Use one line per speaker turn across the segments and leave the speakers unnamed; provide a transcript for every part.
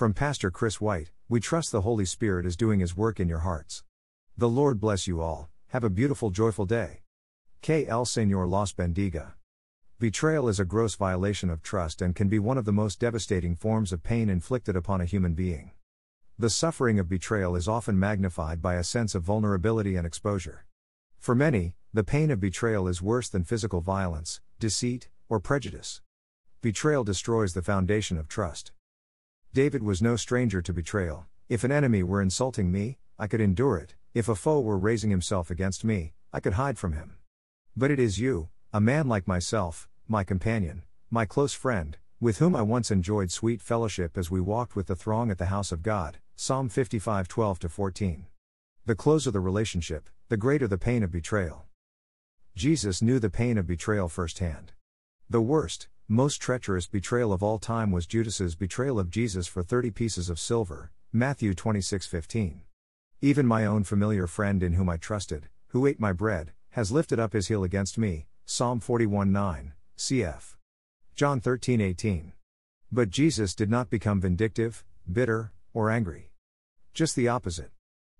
From Pastor Chris White, we trust the Holy Spirit is doing His work in your hearts. The Lord bless you all, have a beautiful, joyful day. K. L. Señor los bendiga. Betrayal is a gross violation of trust and can be one of the most devastating forms of pain inflicted upon a human being. The suffering of betrayal is often magnified by a sense of vulnerability and exposure. For many, the pain of betrayal is worse than physical violence, deceit, or prejudice. Betrayal destroys the foundation of trust. David was no stranger to betrayal. If an enemy were insulting me, I could endure it. If a foe were raising himself against me, I could hide from him. But it is you, a man like myself, my companion, my close friend, with whom I once enjoyed sweet fellowship as we walked with the throng at the house of God, Psalm 55 12 14. The closer the relationship, the greater the pain of betrayal. Jesus knew the pain of betrayal firsthand. The worst, most treacherous betrayal of all time was Judas's betrayal of Jesus for 30 pieces of silver, Matthew 26 15. Even my own familiar friend in whom I trusted, who ate my bread, has lifted up his heel against me, Psalm 41 9, cf. John 13:18. But Jesus did not become vindictive, bitter, or angry. Just the opposite.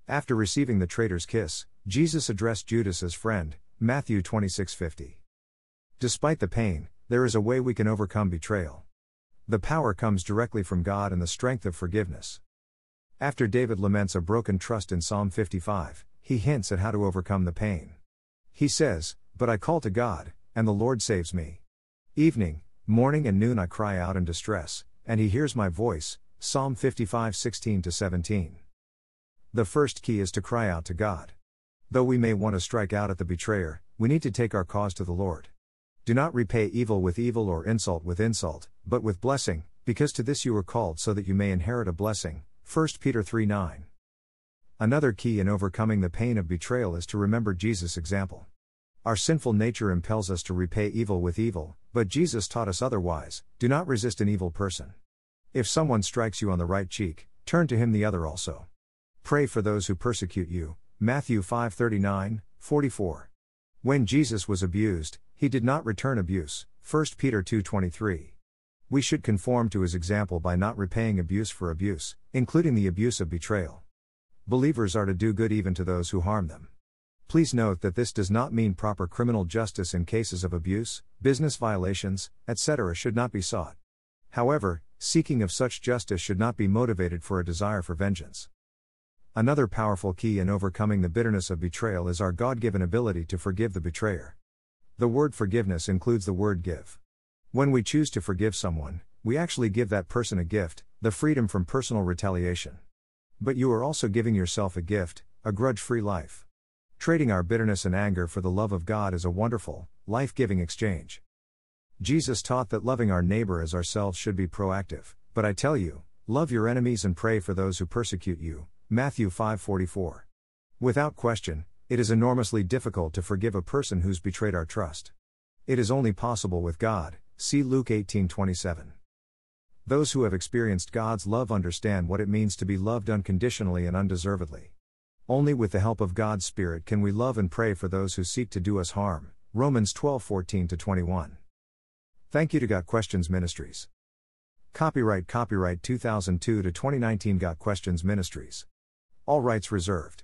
After receiving the traitor's kiss, Jesus addressed Judas as friend, Matthew 26:50. Despite the pain, there is a way we can overcome betrayal. The power comes directly from God and the strength of forgiveness. After David laments a broken trust in Psalm 55, he hints at how to overcome the pain. He says, But I call to God, and the Lord saves me. Evening, morning, and noon I cry out in distress, and he hears my voice, Psalm 55 16 17. The first key is to cry out to God. Though we may want to strike out at the betrayer, we need to take our cause to the Lord. Do not repay evil with evil or insult with insult, but with blessing, because to this you were called so that you may inherit a blessing. 1 Peter 3 9. Another key in overcoming the pain of betrayal is to remember Jesus' example. Our sinful nature impels us to repay evil with evil, but Jesus taught us otherwise do not resist an evil person. If someone strikes you on the right cheek, turn to him the other also. Pray for those who persecute you. Matthew 5:39, 44. When Jesus was abused, he did not return abuse. 1 Peter 2:23. We should conform to his example by not repaying abuse for abuse, including the abuse of betrayal. Believers are to do good even to those who harm them. Please note that this does not mean proper criminal justice in cases of abuse, business violations, etc. should not be sought. However, seeking of such justice should not be motivated for a desire for vengeance. Another powerful key in overcoming the bitterness of betrayal is our God given ability to forgive the betrayer. The word forgiveness includes the word give. When we choose to forgive someone, we actually give that person a gift, the freedom from personal retaliation. But you are also giving yourself a gift, a grudge free life. Trading our bitterness and anger for the love of God is a wonderful, life giving exchange. Jesus taught that loving our neighbor as ourselves should be proactive, but I tell you, love your enemies and pray for those who persecute you. Matthew 5:44. Without question, it is enormously difficult to forgive a person who's betrayed our trust. It is only possible with God. See Luke 18:27. Those who have experienced God's love understand what it means to be loved unconditionally and undeservedly. Only with the help of God's Spirit can we love and pray for those who seek to do us harm. Romans 12:14 21. Thank you to Got Questions Ministries. Copyright Copyright 2002 to 2019 Got Questions Ministries. All rights reserved.